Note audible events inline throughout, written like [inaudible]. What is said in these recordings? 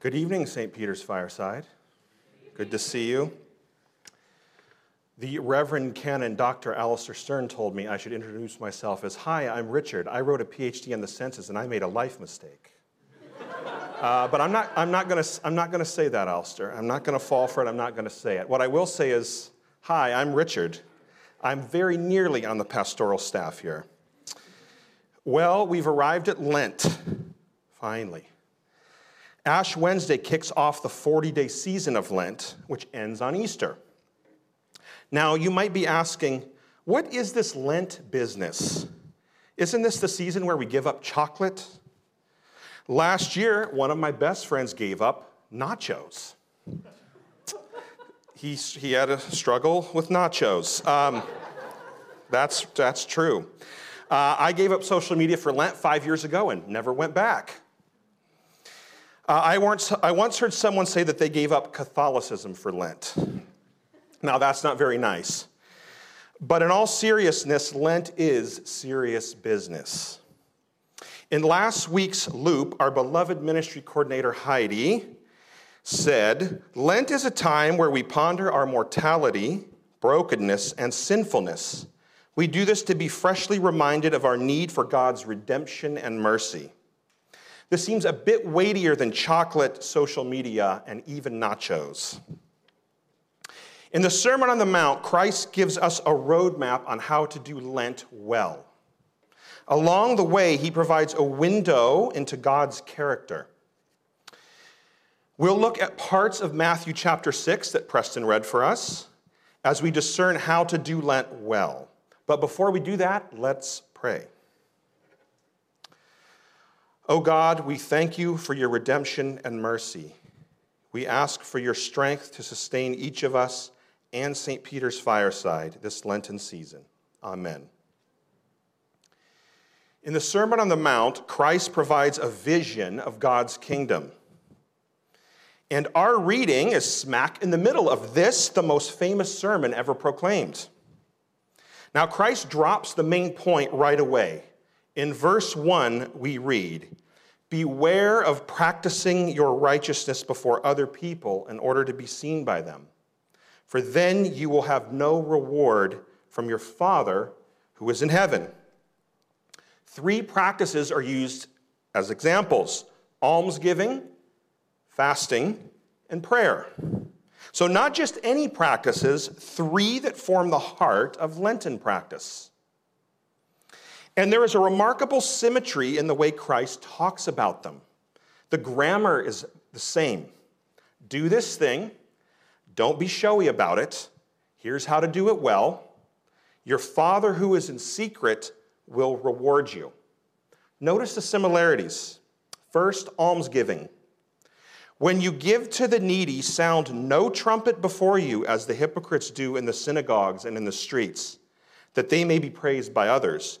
Good evening, St. Peter's Fireside. Good to see you. The Reverend Canon Dr. Alistair Stern told me I should introduce myself as Hi, I'm Richard. I wrote a PhD on the census and I made a life mistake. [laughs] Uh, but I'm not, I'm not going to I'm not gonna say that, Alistair. I'm not going to fall for it. I'm not going to say it. What I will say is Hi, I'm Richard. I'm very nearly on the pastoral staff here. Well, we've arrived at Lent, finally. Ash Wednesday kicks off the 40 day season of Lent, which ends on Easter. Now, you might be asking, what is this Lent business? Isn't this the season where we give up chocolate? Last year, one of my best friends gave up nachos. [laughs] He, he had a struggle with nachos. Um, that's, that's true. Uh, I gave up social media for Lent five years ago and never went back. Uh, I, once, I once heard someone say that they gave up Catholicism for Lent. Now, that's not very nice. But in all seriousness, Lent is serious business. In last week's loop, our beloved ministry coordinator, Heidi, said Lent is a time where we ponder our mortality, brokenness, and sinfulness. We do this to be freshly reminded of our need for God's redemption and mercy. This seems a bit weightier than chocolate, social media, and even nachos. In the Sermon on the Mount, Christ gives us a roadmap on how to do Lent well. Along the way, he provides a window into God's character. We'll look at parts of Matthew chapter 6 that Preston read for us as we discern how to do Lent well. But before we do that, let's pray. O God, we thank you for your redemption and mercy. We ask for your strength to sustain each of us and St. Peter's fireside this Lenten season. Amen. In the Sermon on the Mount, Christ provides a vision of God's kingdom. And our reading is smack in the middle of this, the most famous sermon ever proclaimed. Now, Christ drops the main point right away. In verse 1, we read, Beware of practicing your righteousness before other people in order to be seen by them, for then you will have no reward from your Father who is in heaven. Three practices are used as examples almsgiving, fasting, and prayer. So, not just any practices, three that form the heart of Lenten practice. And there is a remarkable symmetry in the way Christ talks about them. The grammar is the same. Do this thing, don't be showy about it. Here's how to do it well. Your Father who is in secret will reward you. Notice the similarities. First, almsgiving. When you give to the needy, sound no trumpet before you, as the hypocrites do in the synagogues and in the streets, that they may be praised by others.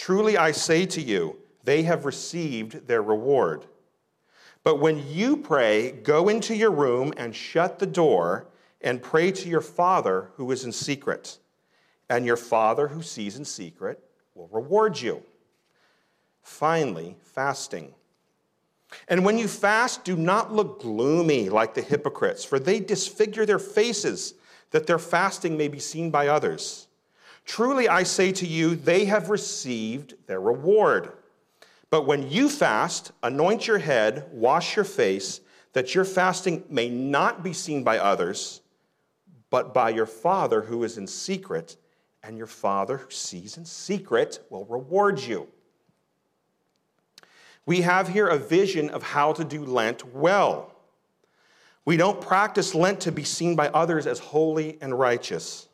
Truly I say to you, they have received their reward. But when you pray, go into your room and shut the door and pray to your Father who is in secret. And your Father who sees in secret will reward you. Finally, fasting. And when you fast, do not look gloomy like the hypocrites, for they disfigure their faces that their fasting may be seen by others. Truly, I say to you, they have received their reward. But when you fast, anoint your head, wash your face, that your fasting may not be seen by others, but by your Father who is in secret, and your Father who sees in secret will reward you. We have here a vision of how to do Lent well. We don't practice Lent to be seen by others as holy and righteous.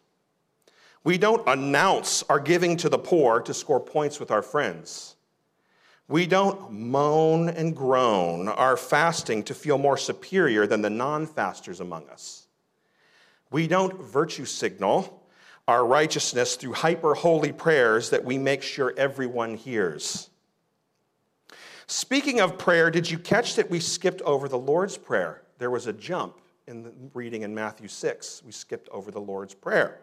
We don't announce our giving to the poor to score points with our friends. We don't moan and groan our fasting to feel more superior than the non fasters among us. We don't virtue signal our righteousness through hyper holy prayers that we make sure everyone hears. Speaking of prayer, did you catch that we skipped over the Lord's Prayer? There was a jump in the reading in Matthew 6. We skipped over the Lord's Prayer.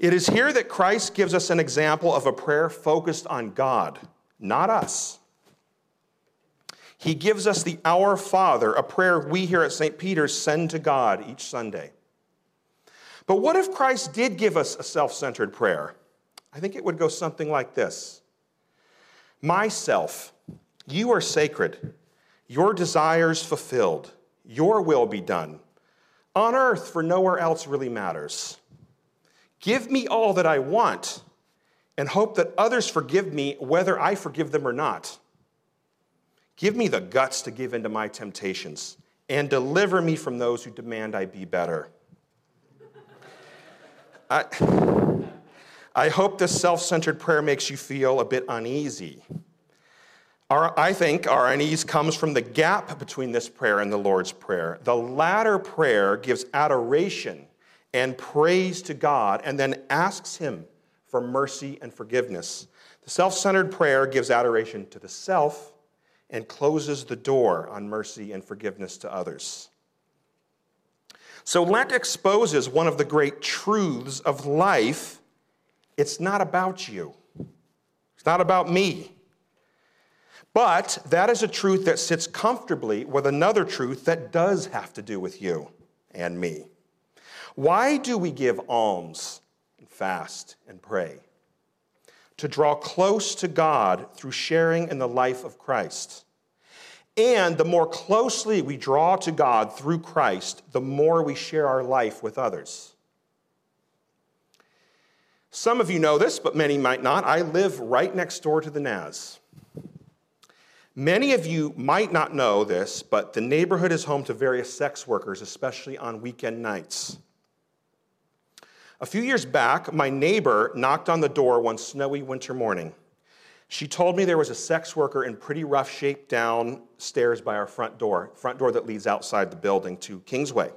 It is here that Christ gives us an example of a prayer focused on God, not us. He gives us the Our Father, a prayer we here at St. Peter's send to God each Sunday. But what if Christ did give us a self centered prayer? I think it would go something like this Myself, you are sacred, your desires fulfilled, your will be done, on earth, for nowhere else really matters. Give me all that I want and hope that others forgive me whether I forgive them or not. Give me the guts to give in to my temptations and deliver me from those who demand I be better. I, I hope this self centered prayer makes you feel a bit uneasy. Our, I think our unease comes from the gap between this prayer and the Lord's Prayer. The latter prayer gives adoration and praise to God and then asks Him for mercy and forgiveness. The self centered prayer gives adoration to the self and closes the door on mercy and forgiveness to others. So, Lent exposes one of the great truths of life. It's not about you, it's not about me. But that is a truth that sits comfortably with another truth that does have to do with you and me. Why do we give alms and fast and pray? To draw close to God through sharing in the life of Christ. And the more closely we draw to God through Christ, the more we share our life with others. Some of you know this, but many might not. I live right next door to the Naz. Many of you might not know this, but the neighborhood is home to various sex workers, especially on weekend nights. A few years back, my neighbor knocked on the door one snowy winter morning. She told me there was a sex worker in pretty rough shape downstairs by our front door, front door that leads outside the building to Kingsway.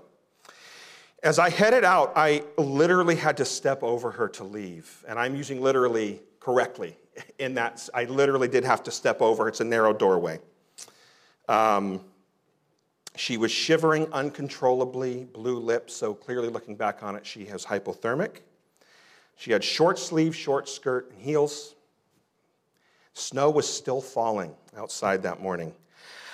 As I headed out, I literally had to step over her to leave. And I'm using literally correctly in that I literally did have to step over. It's a narrow doorway. Um, she was shivering uncontrollably, blue lips, so clearly looking back on it, she has hypothermic. She had short sleeves, short skirt, and heels. Snow was still falling outside that morning.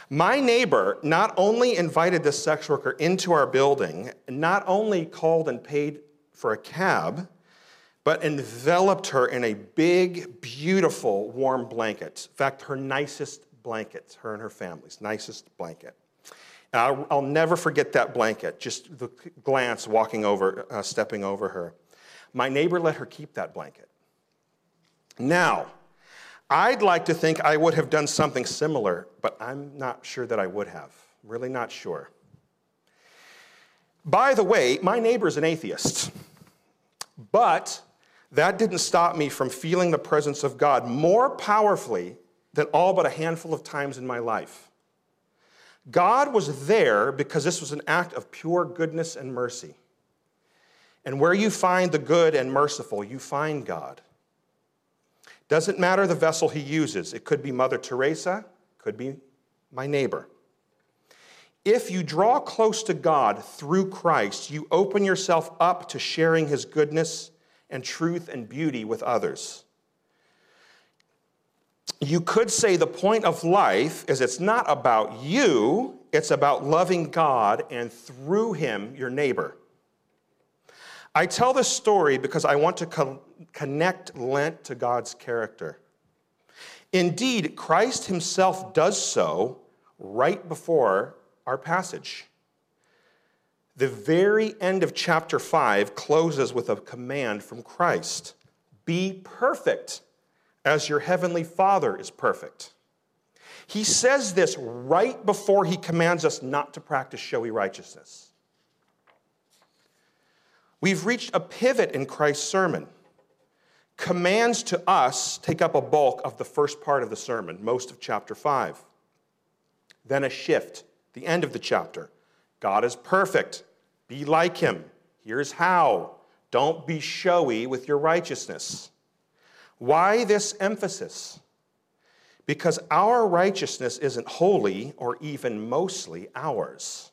My neighbor not only invited this sex worker into our building, not only called and paid for a cab, but enveloped her in a big, beautiful, warm blanket. In fact, her nicest blanket, her and her family's nicest blanket. I'll, I'll, never forget that blanket, just the glance walking over, uh, stepping over her. My neighbor let her keep that blanket. Now, I'd like to think I would have done something similar, but I'm not sure that I would have. Really not sure. By the way, my neighbor is an atheist, but that didn't stop me from feeling the presence of God more powerfully than all but a handful of times in my life. God was there because this was an act of pure goodness and mercy. And where you find the good and merciful, you find God. Doesn't matter the vessel he uses. It could be Mother Teresa, could be my neighbor. If you draw close to God through Christ, you open yourself up to sharing his goodness and truth and beauty with others you could say the point of life is it's not about you, it's about loving God and through Him, your neighbor. I tell this story because I want to co- connect Lent to God's character. Indeed, Christ Himself does so right before our passage. The very end of chapter 5 closes with a command from Christ Be perfect as your heavenly Father is perfect. He says this right before he commands us not to practice showy righteousness. We've reached a pivot in Christ's sermon. commands to us take up a bulk of the first part of the sermon, most of chapter 5. Then a shift, the end of the chapter. God is perfect. Be like him. Here's how. Don't be showy with your righteousness. Why this emphasis? Because our righteousness isn't wholly or even mostly ours,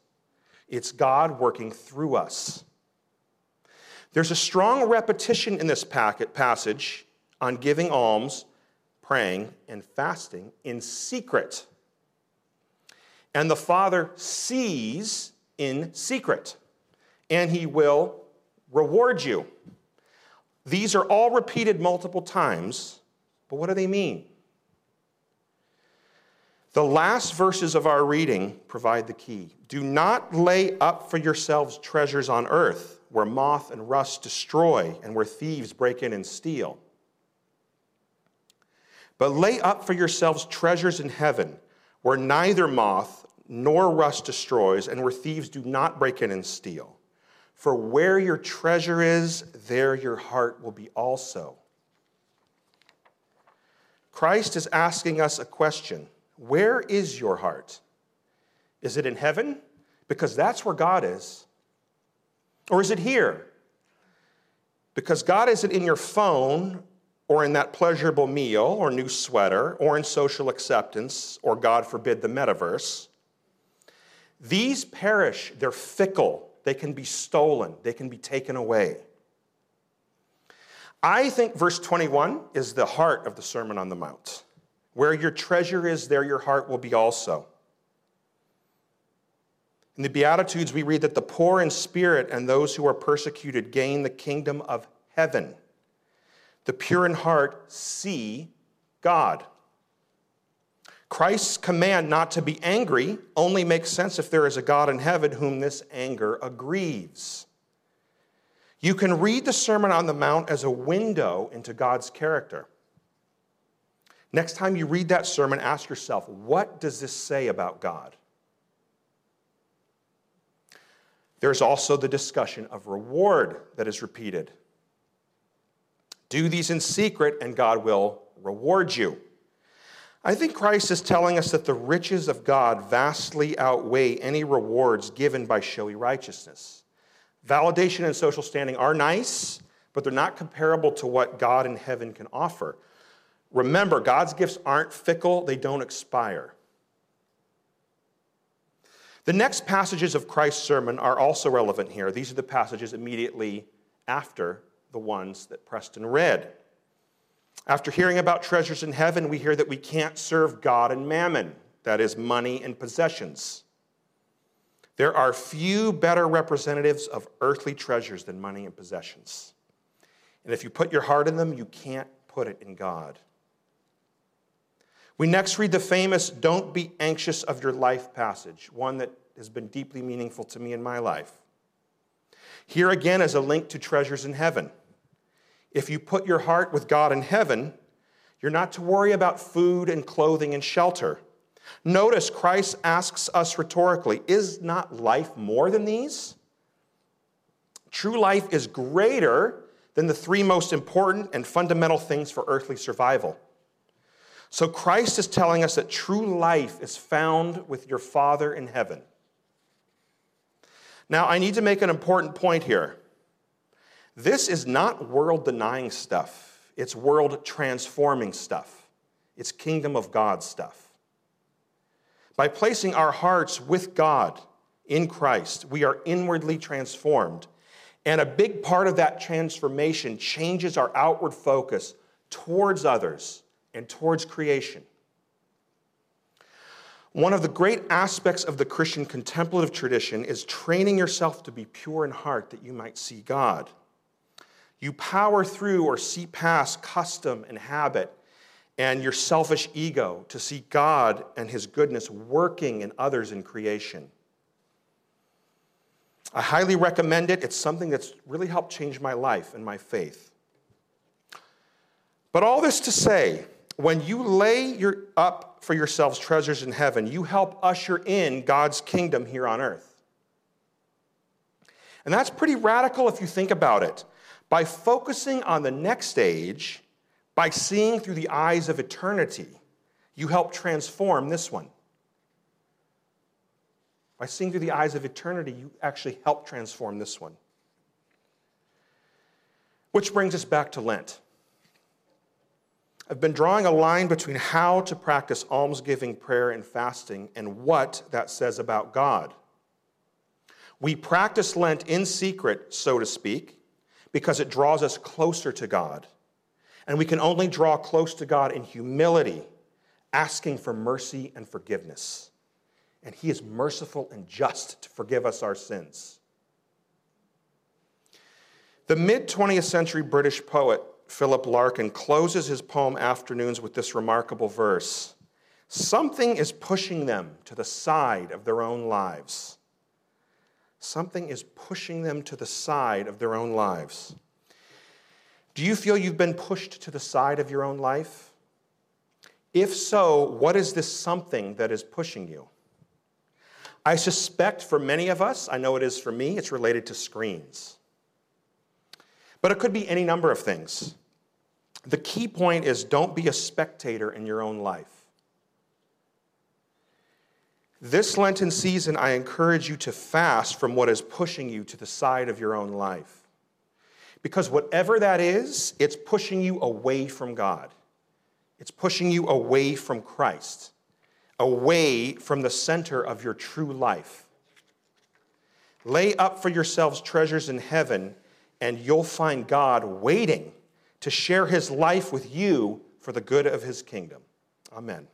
it's God working through us. There's a strong repetition in this packet, passage on giving alms, praying, and fasting in secret. And the Father sees in secret, and He will reward you. These are all repeated multiple times, but what do they mean? The last verses of our reading provide the key. Do not lay up for yourselves treasures on earth where moth and rust destroy and where thieves break in and steal. But lay up for yourselves treasures in heaven where neither moth nor rust destroys and where thieves do not break in and steal. For where your treasure is, there your heart will be also. Christ is asking us a question Where is your heart? Is it in heaven? Because that's where God is. Or is it here? Because God isn't in your phone or in that pleasurable meal or new sweater or in social acceptance or, God forbid, the metaverse. These perish, they're fickle, they can be stolen, they can be taken away. I think verse 21 is the heart of the Sermon on the Mount. Where your treasure is, there your heart will be also. In the Beatitudes, we read that the poor in spirit and those who are persecuted gain the kingdom of heaven. The pure in heart see God. Christ's command not to be angry only makes sense if there is a God in heaven whom this anger aggrieves. You can read the Sermon on the Mount as a window into God's character. Next time you read that sermon, ask yourself, what does this say about God? There's also the discussion of reward that is repeated. Do these in secret, and God will reward you. I think Christ is telling us that the riches of God vastly outweigh any rewards given by showy righteousness. Validation and social standing are nice, but they're not comparable to what God in heaven can offer. Remember, God's gifts aren't fickle, they don't expire. The next passages of Christ's sermon are also relevant here. These are the passages immediately after the ones that Preston read. After hearing about treasures in heaven, we hear that we can't serve God and mammon, that is, money and possessions. There are few better representatives of earthly treasures than money and possessions. And if you put your heart in them, you can't put it in God. We next read the famous Don't Be Anxious of Your Life passage, one that has been deeply meaningful to me in my life. Here again is a link to treasures in heaven. If you put your heart with God in heaven, you're not to worry about food and clothing and shelter. Notice Christ asks us rhetorically Is not life more than these? True life is greater than the three most important and fundamental things for earthly survival. So Christ is telling us that true life is found with your Father in heaven. Now, I need to make an important point here. This is not world denying stuff, it's world transforming stuff, it's kingdom of God stuff. By placing our hearts with God in Christ, we are inwardly transformed. And a big part of that transformation changes our outward focus towards others and towards creation. One of the great aspects of the Christian contemplative tradition is training yourself to be pure in heart that you might see God. You power through or see past custom and habit and your selfish ego to see God and His goodness working in others in creation. I highly recommend it. It's something that's really helped change my life and my faith. But all this to say, when you lay your, up for yourselves treasures in heaven, you help usher in God's kingdom here on earth. And that's pretty radical if you think about it. By focusing on the next stage, by seeing through the eyes of eternity, you help transform this one. By seeing through the eyes of eternity, you actually help transform this one. Which brings us back to Lent. I've been drawing a line between how to practice almsgiving, prayer, and fasting and what that says about God. We practice Lent in secret, so to speak, because it draws us closer to God. And we can only draw close to God in humility, asking for mercy and forgiveness. And He is merciful and just to forgive us our sins. The mid 20th century British poet Philip Larkin closes his poem Afternoons with this remarkable verse Something is pushing them to the side of their own lives. Something is pushing them to the side of their own lives. Do you feel you've been pushed to the side of your own life? If so, what is this something that is pushing you? I suspect for many of us, I know it is for me, it's related to screens. But it could be any number of things. The key point is don't be a spectator in your own life. This Lenten season, I encourage you to fast from what is pushing you to the side of your own life. Because whatever that is, it's pushing you away from God. It's pushing you away from Christ, away from the center of your true life. Lay up for yourselves treasures in heaven, and you'll find God waiting to share his life with you for the good of his kingdom. Amen.